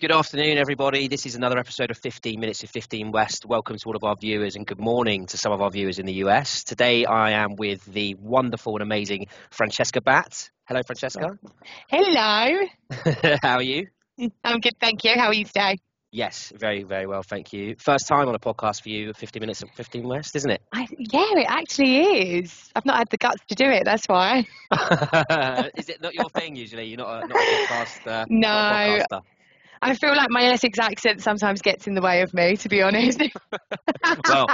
Good afternoon, everybody. This is another episode of 15 Minutes of 15 West. Welcome to all of our viewers and good morning to some of our viewers in the US. Today I am with the wonderful and amazing Francesca Batt. Hello, Francesca. Hello. How are you? I'm good, thank you. How are you today? Yes, very, very well, thank you. First time on a podcast for you, 15 Minutes of 15 West, isn't it? I, yeah, it actually is. I've not had the guts to do it, that's why. is it not your thing usually? You're not a, not a podcast? Uh, No. not a podcaster? I feel like my Essex accent sometimes gets in the way of me, to be honest. well,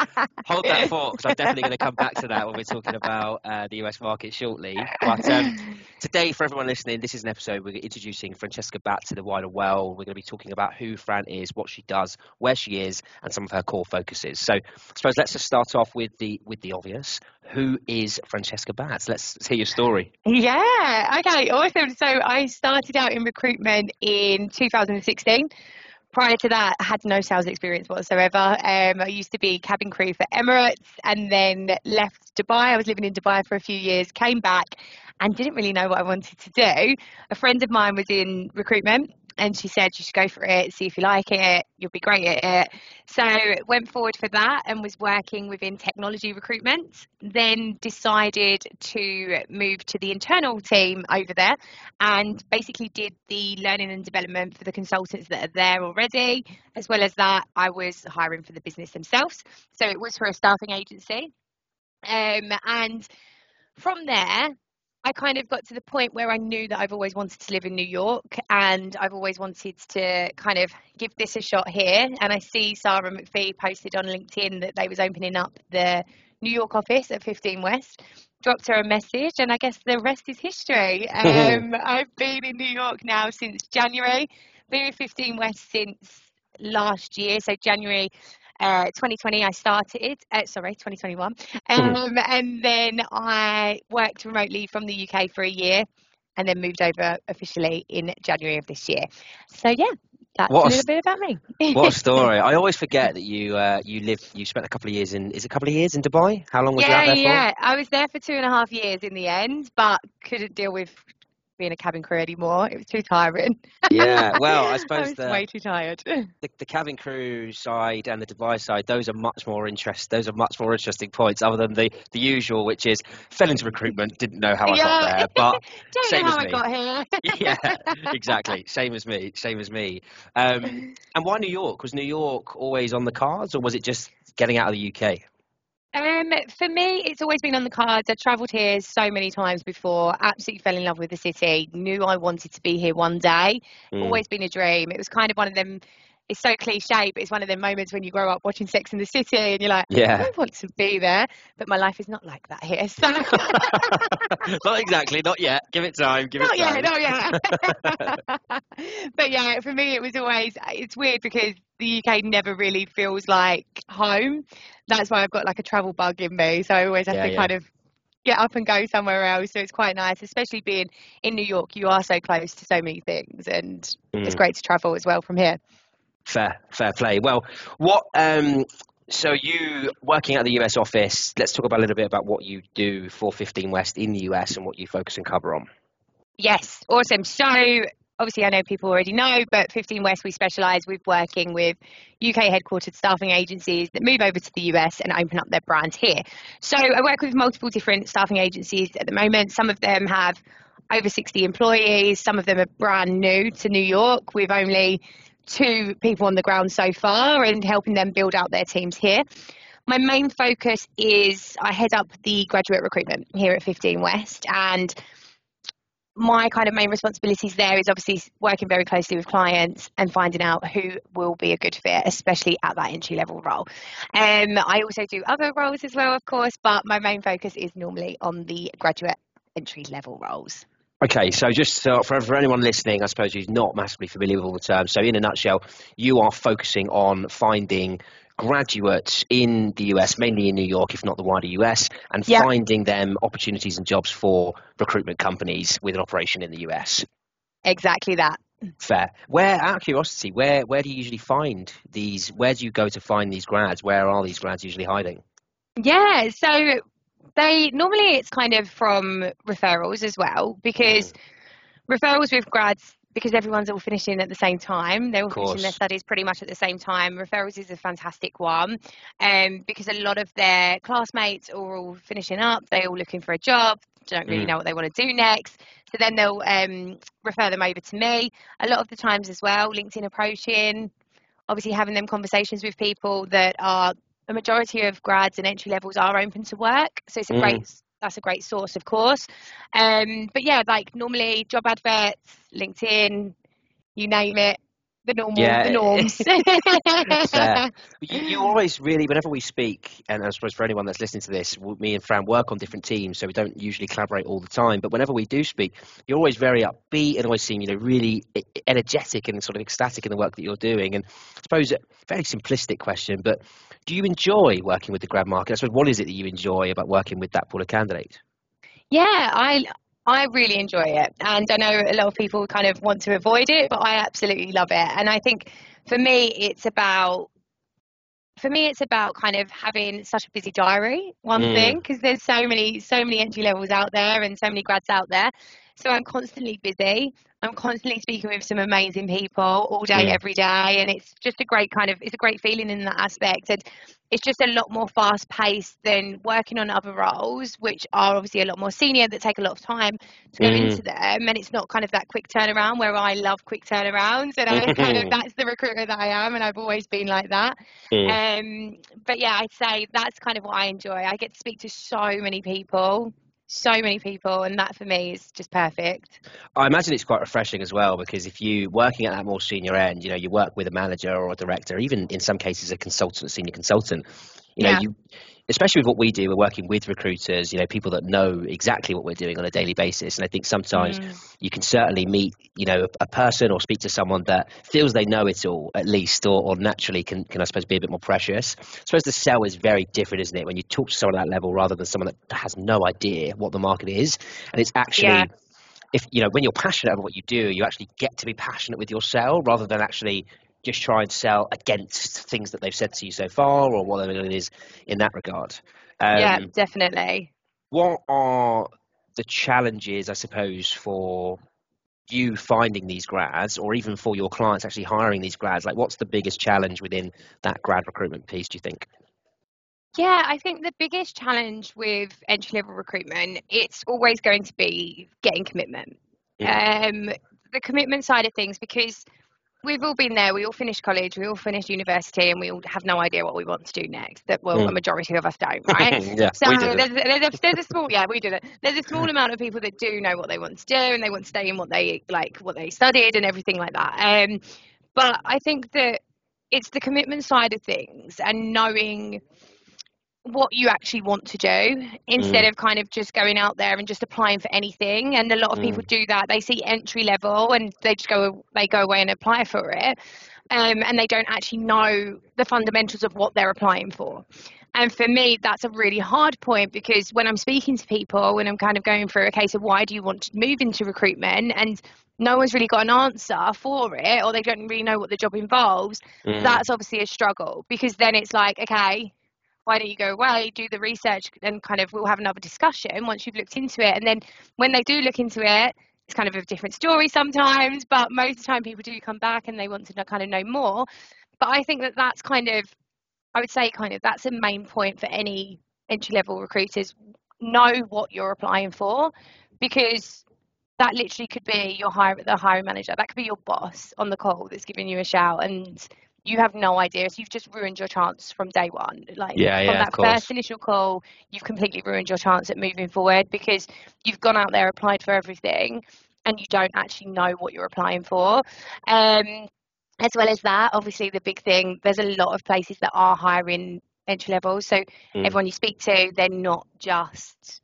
hold that thought because I'm definitely going to come back to that when we're talking about uh, the US market shortly. But um, today, for everyone listening, this is an episode we're introducing Francesca back to the wider world. We're going to be talking about who Fran is, what she does, where she is, and some of her core focuses. So, I suppose let's just start off with the with the obvious. Who is Francesca Batts? Let's, hear your story. yeah, okay, awesome. So I started out in recruitment in 2016. Prior to that, I had no sales experience whatsoever. Um, I used to be cabin crew for Emirates and then left Dubai. I was living in Dubai for a few years, came back and didn't really know what I wanted to do. A friend of mine was in recruitment and she said you should go for it, see if you like it, you'll be great at it. So went forward for that and was working within technology recruitment. Then decided to move to the internal team over there and basically did the learning and development for the consultants that are there already. As well as that, I was hiring for the business themselves. So it was for a staffing agency. Um, and from there, I kind of got to the point where I knew that I've always wanted to live in New York and I've always wanted to kind of give this a shot here. And I see Sarah McPhee posted on LinkedIn that they was opening up the New York office at 15 West. Dropped her a message, and I guess the rest is history. Um, I've been in New York now since January. Been with 15 West since last year, so January uh, 2020 I started, uh, sorry, 2021. Um, and then I worked remotely from the UK for a year and then moved over officially in January of this year. So yeah, that's What a little bit about me. What a story! I always forget that you uh, you lived, you spent a couple of years in. Is it a couple of years in Dubai? How long was you out yeah, there yeah. I was there for two and a half years in the end, but couldn't deal with being a cabin crew anymore. It was too tiring. Yeah. Well, I I suppose was the, way too tired. the the cabin crew side and the Dubai side, those are much more interest. Those are much more interesting points, other than the the usual, which is fell into recruitment, didn't know how I got there, but Don't Same know as how I me. got here. yeah, exactly. Same as me. Same as me. Um, and why New York? Was New York always on the cards, or was it just getting out of the UK? Um, for me, it's always been on the cards. I travelled here so many times before. Absolutely fell in love with the city. Knew I wanted to be here one day. Mm. Always been a dream. It was kind of one of them. It's so cliche, but it's one of them moments when you grow up watching Sex in the City and you're like, Yeah. I want to be there. But my life is not like that here. So not exactly. Not yet. Give it time. Give not it time. yet, not yet. but yeah, for me, it was always. It's weird because the UK never really feels like home. That's why I've got like a travel bug in me. So I always have Yeah, to yeah. kind of get up and go somewhere else. So it's quite nice, especially being in New York. You are so close to so many things, and it's Mm. great to travel as well from here. Fair, fair play. Well, what? Um, so you working at the US office. Let's talk about a little bit about what you do for 15 West in the US and what you focus and cover on. Yes, awesome. So obviously, I know people already know, but 15 West, we specialise with working with UK headquartered staffing agencies that move over to the US and open up their brands here. So I work with multiple different staffing agencies at the moment. Some of them have over 60 employees, some of them are brand new to New York with only two people on the ground so far and helping them build out their teams here. My main focus is I head up the graduate recruitment here at 15 West and my kind of main responsibilities there is obviously working very closely with clients and finding out who will be a good fit, especially at that entry level role. Um, I also do other roles as well, of course, but my main focus is normally on the graduate entry level roles. Okay, so just so for, for anyone listening, I suppose who's not massively familiar with all the terms, so in a nutshell, you are focusing on finding graduates in the US, mainly in New York, if not the wider US, and Yeah. finding them opportunities and jobs for recruitment companies with an operation in the US. Exactly that. Fair. Where, out of curiosity, where where do you usually find these? Where do you go to find these grads? Where are these grads usually hiding? Yeah, so they normally it's kind of from referrals as well because hmm. referrals with grads because everyone's all finishing at the same time. They're all finishing their studies pretty much at the same time. Referrals is a fantastic one um, because a lot of their classmates are all finishing up. They're all looking for a job, don't really Mm. know what they want to do next. So then they'll um, refer them over to me. A lot of the times as well, LinkedIn approaching, obviously having them conversations with people that are a majority of grads and entry levels are open to work. So it's a Mm. great that's a great source, of course. Um, but yeah, like normally job adverts, LinkedIn, you name it, the normal, Yeah, the norms. You, you always really, whenever we speak, and I suppose for anyone that's listening to this, me and Fran work on different teams, so we don't usually collaborate all the time. But whenever we do speak, you're always very upbeat and always seem, you know, really energetic and sort of ecstatic in the work that you're doing. And I suppose a very simplistic question, but do you enjoy working with the grad market? I suppose what is it that you enjoy about working with that pool of candidates? Yeah, I I really enjoy it, and I know a lot of people kind of want to avoid it, but I absolutely love it. And I think for me, it's about for me, it's about kind of having such a busy diary. One Mm. thing, because there's so many so many entry levels out there and so many grads out there, so I'm constantly busy. I'm constantly speaking with some amazing people all day, Mm. every day, and it's just a great kind of it's a great feeling in that aspect. And it's just a lot more fast paced than working on other roles, which are obviously a lot more senior that take a lot of time to go Mm. into them. And it's not kind of that quick turnaround where I love quick turnarounds, and I kind of that's the recruiter that I am, and I've always been like that. Mm. Um, but yeah, I'd say that's kind of what I enjoy. I get to speak to so many people, so many people, and that for me is just perfect. I imagine it's quite refreshing as well because if you working at that more senior end, you know, you work with a manager or a director, even in some cases a consultant, a senior consultant. You know, Yeah. you especially with what we do, we're working with recruiters, you know, people that know exactly what we're doing on a daily basis. And I think sometimes Mm. you can certainly meet, you know, a, a person or speak to someone that feels they know it all at least, or, or naturally can, can I suppose be a bit more precious. I suppose the sell is very different, isn't it? When you talk to someone at that level rather than someone that has no idea what the market is, and it's actually Yeah. if you know when you're passionate about what you do, you actually get to be passionate with your sell rather than actually just try and sell against things that they've said to you so far or whatever it is in that regard. Um, yeah, definitely. What are the challenges, I suppose, for you finding these grads, or even for your clients actually hiring these grads? Like, what's the biggest challenge within that grad recruitment piece? Do you think? Yeah, I think the biggest challenge with entry level recruitment, it's always going to be getting commitment. Um, the commitment side of things, because we've all been there, we all finished college, we all finished university, and we all have no idea what we want to do next. That well, Mm. a majority of us don't, right? yeah, So there's, there's, a, there's a small yeah we it. There's a small amount of people that do know what they want to do and they want to stay in what they like what they studied and everything like that. Um, but I think that it's the commitment side of things and knowing what you actually want to do instead of kind of just going out there and just applying for anything. And a lot of people do that. They see entry level and they just go they go away and apply for it um, and they don't actually know the fundamentals of what they're applying for. And for me that's a really hard point because when i'm speaking to people when i'm kind of going through a case of why do you want to move into recruitment? and no one's really got an answer for it or they don't really know what the job involves Mm. that's obviously a struggle because then it's like okay why don't you go away, do the research, and kind of we'll have another discussion once you've looked into it. And then when they do look into it, it's kind of a different story sometimes, but most of the time people do come back and they want to know, kind of know more. But I think that that's kind of, I would say, kind of that's a main point for any entry level recruiters. Know what you're applying for because that literally could be your hire, the hiring manager. That could be your boss on the call that's giving you a shout and you have no idea. So you've just ruined your chance from day one. Like Yeah, from yeah, that first initial call, you've completely ruined your chance at moving forward because you've gone out there, applied for everything, and you don't actually know what you're applying for. Um, as well as that, obviously the big thing, there's a lot of places that are hiring entry level. So Mm. everyone you speak to, they're not just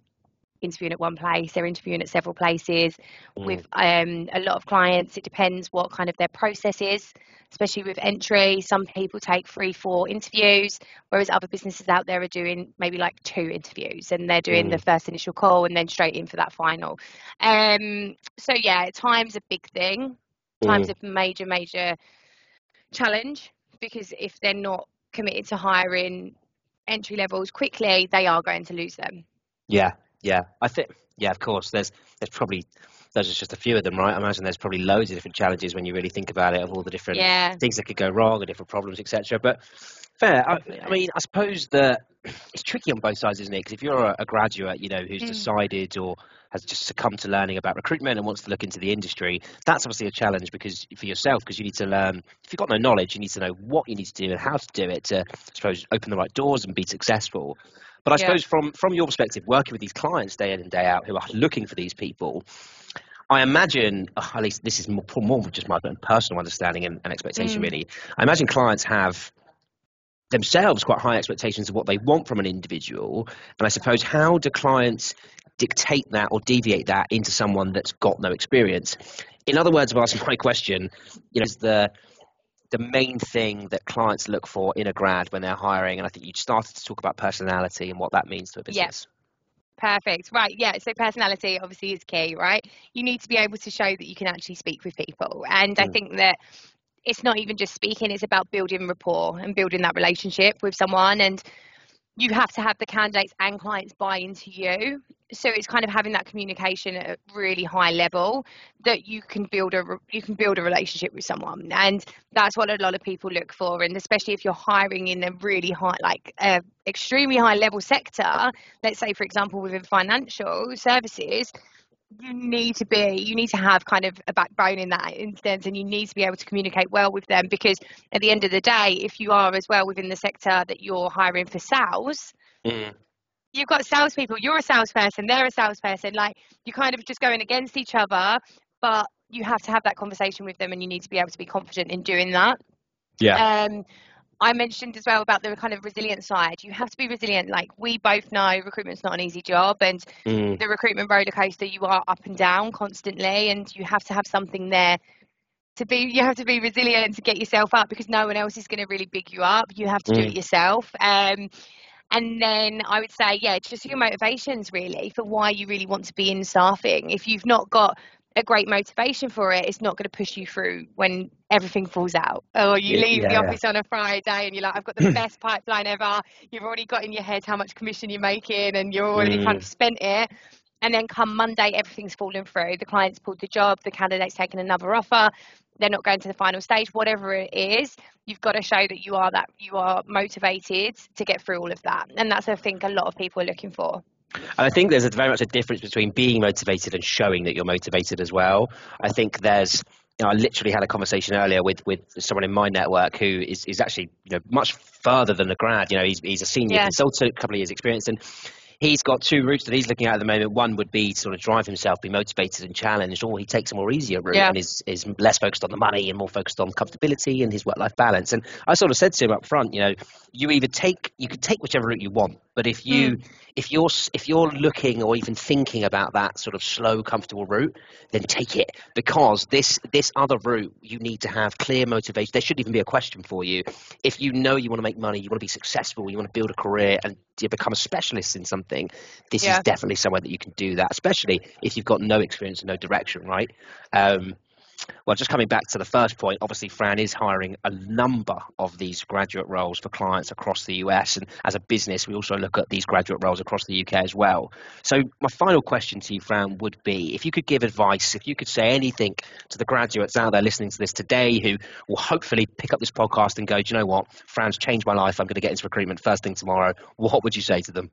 interviewing at one place, they're interviewing at several places. Mm. With um, a lot of clients, it depends what kind of their process is, especially with entry. Some people take three, four interviews, whereas other businesses out there are doing maybe like two interviews and they're doing the first initial call and then straight in for that final. Um, so, yeah, time's a big thing. Time's Mm. a major, major challenge because if they're not committed to hiring entry levels quickly, they are going to lose them. Yeah, yeah. I think, yeah, of course. There's there's probably those are just a few of them, right? I imagine there's probably loads of different challenges when you really think about it, of all the different Yeah. things that could go wrong, and different problems, etc. But fair. I, I mean, I suppose that it's tricky on both sides, isn't it? Because if you're a, a graduate, you know, who's Mm. decided or has just succumbed to learning about recruitment and wants to look into the industry, that's obviously a challenge because for yourself, because you need to learn. If you've got no knowledge, you need to know what you need to do and how to do it to, I suppose, open the right doors and be successful. But I Yeah. suppose from from your perspective, working with these clients day in and day out who are looking for these people, I imagine, uh, at least this is more, more just my own personal understanding and, and expectation, Mm. really. I imagine clients have themselves quite high expectations of what they want from an individual. And I suppose, how do clients dictate that or deviate that into someone that's got no experience? In other words, of asking my question, you know, is the the main thing that clients look for in a grad when they're hiring, and I think you started to talk about personality and what that means to a Yeah. business. Perfect. Right. Yeah. So personality obviously is key, right? You need to be able to show that you can actually speak with people. And I Mm. think that it's not even just speaking, it's about building rapport and building that relationship with someone. And you have to have the candidates and clients buy into you. So it's kind of having that communication at a really high level that you can build a you can build a relationship with someone, and that's what a lot of people look for. And especially if you're hiring in a really high, like extremely high level sector, let's say for example within financial services, you need to be you need to have kind of a backbone in that instance and you need to be able to communicate well with them because at the end of the day if you are as well within the sector that you're hiring for sales Mm. you've got salespeople you're a salesperson they're a salesperson like you're kind of just going against each other but you have to have that conversation with them and you need to be able to be confident in doing that Yeah. um, I mentioned as well about the kind of resilient side. You have to be resilient. Like we both know, recruitment's not an easy job, and Mm. the recruitment roller coaster you are up and down constantly and you have to have something there to be you have to be resilient to get yourself up because no one else is going to really big you up you have to do Mm. it yourself um and then I would say, yeah, just your motivations really for why you really want to be in staffing. If you've not got a great motivation for it, it's not going to push you through when everything falls out. Or you Yeah, leave the yeah. office on a Friday and you're like, I've got the best pipeline ever. You've already got in your head how much commission you're making and you're already kind Mm. of spent it. And then come Monday, everything's fallen through. The client's pulled the job, the candidate's taken another offer, they're not going to the final stage, whatever it is, you've got to show that you are that you are motivated to get through all of that. And that's I think a lot of people are looking for. And I think there's a, very much a difference between being motivated and showing that you're motivated as well. I think there's, you know, I literally had a conversation earlier with, with someone in my network who is, is actually, you know, much further than a grad. You know, he's, he's a senior Yeah. consultant, a couple of years experience, and he's got two routes that he's looking at at the moment. One would be to sort of drive himself, be motivated and challenged, or he takes a more easier route Yeah. and is, is less focused on the money and more focused on comfortability and his work-life balance. And I sort of said to him up front, you know, you either take, you could take whichever route you want, but if you, if you're, if you're looking or even thinking about that sort of slow, comfortable route, then take it because this, this other route, you need to have clear motivation. There shouldn't even be a question for you. If you know you want to make money, you want to be successful, you want to build a career and you become a specialist in something, this Yeah. is definitely somewhere that you can do that, especially if you've got no experience and no direction, right? Um, well, just coming back to the first point, obviously Fran is hiring a number of these graduate roles for clients across the US, and as a business, we also look at these graduate roles across the UK as well. So, my final question to you, Fran, would be if you could give advice, if you could say anything to the graduates out there listening to this today who will hopefully pick up this podcast and go, do you know what, Fran's changed my life, I'm going to get into recruitment first thing tomorrow, what would you say to them?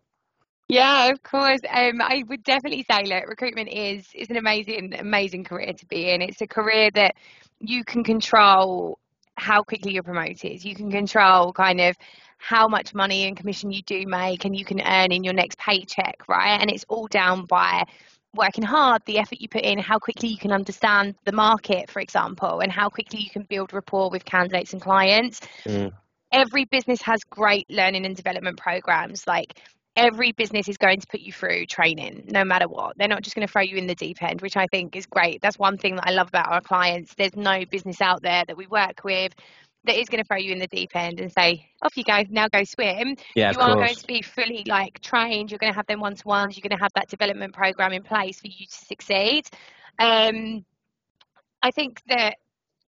Yeah, of course. Um, I would definitely say, look, recruitment is is an amazing, amazing career to be in. It's a career that you can control how quickly you're promoted. You can control kind of how much money and commission you do make, and you can earn in your next paycheck, right? And it's all down by working hard, the effort you put in, how quickly you can understand the market, for example, and how quickly you can build rapport with candidates and clients Mm. every business has great learning and development programs. Like every business is going to put you through training no matter what. They're not just going to throw you in the deep end, which I think is great. That's one thing that I love about our clients. There's no business out there that we work with that is going to throw you in the deep end and say, off you go, now go swim. Yeah, you are going to be fully like trained. You're going to have them one to ones. You're going to have that development program in place for you to succeed. Um, I think that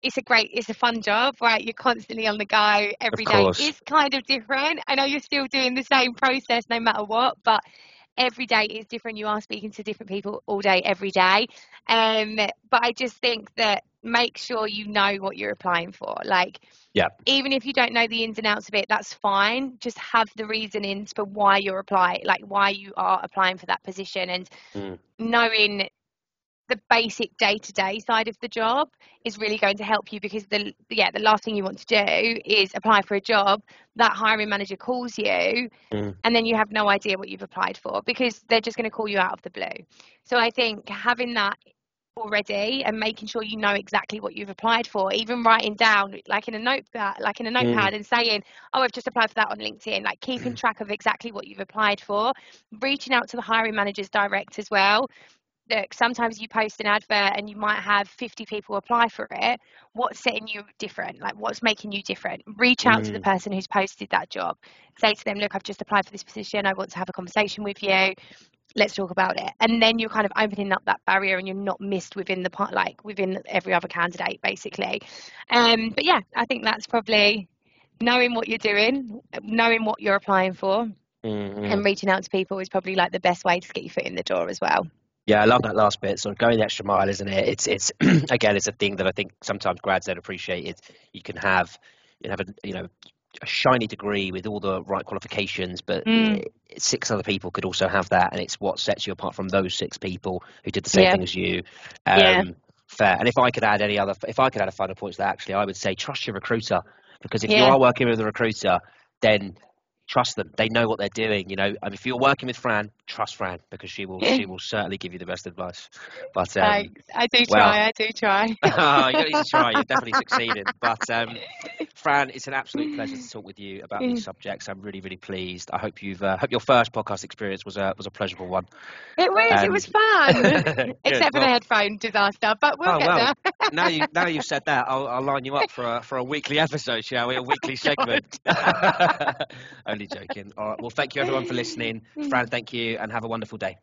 it's a great, it's a fun job, right? You're constantly on the go every day. It's kind of different. I know you're still doing the same process no matter what, but every day is different. You are speaking to different people all day, every day. Um, but I just think that make sure you know what you're applying for. Like, Yeah. even if you don't know the ins and outs of it, that's fine. Just have the reasonings for why you're applying, like why you are applying for that position, and Mm. knowing the basic day-to-day side of the job is really going to help you because the yeah the last thing you want to do is apply for a job that hiring manager calls you Mm. and then you have no idea what you've applied for because they're just going to call you out of the blue. So i think having that already and making sure you know exactly what you've applied for even writing down like in a notepad like in a notepad and saying oh i've just applied for that on linkedin like keeping track of exactly what you've applied for reaching out to the hiring managers direct as well look, sometimes you post an advert and you might have 50 people apply for it. What's setting you different? Like, what's making you different? Reach out to the Mm. person who's posted that job. Say to them, look, I've just applied for this position. I want to have a conversation with you. Let's talk about it. And then you're kind of opening up that barrier and you're not missed within the part, like within every other candidate, basically. Um, but yeah, I think that's probably knowing what you're doing, knowing what you're applying for, Mm, and reaching out to people is probably like the best way to get your foot in the door as well. Yeah, I love that last bit. So going the extra mile, isn't it? It's it's again, it's a thing that I think sometimes grads don't appreciate. It you can have you have a you know a shiny degree with all the right qualifications, but Mm. six other people could also have that, and it's what sets you apart from those six people who did the same Yeah. thing as you. Um, Yeah. Fair. And if I could add any other, if I could add a final point to that, actually, I would say trust your recruiter because if you are working with a recruiter, then trust them. They know what they're doing. You know, and if you're working with Fran, trust Fran because she will she will certainly give you the best advice. But um, Thanks. I do well- try. I do try. oh, you need to try. You're definitely succeeding. But um, Fran, it's an absolute pleasure to talk with you about these subjects. I'm really, really pleased. I hope you've uh, hope your first podcast experience was a was a pleasurable one. It was. it was fun. Except for the headphone disaster, but we'll Oh, get well. there. now you now you've said that, I'll, I'll line you up for a for a weekly episode, shall we? A weekly segment. Only joking. All right. Well, thank you everyone for listening. Fran, thank you, and have a wonderful day.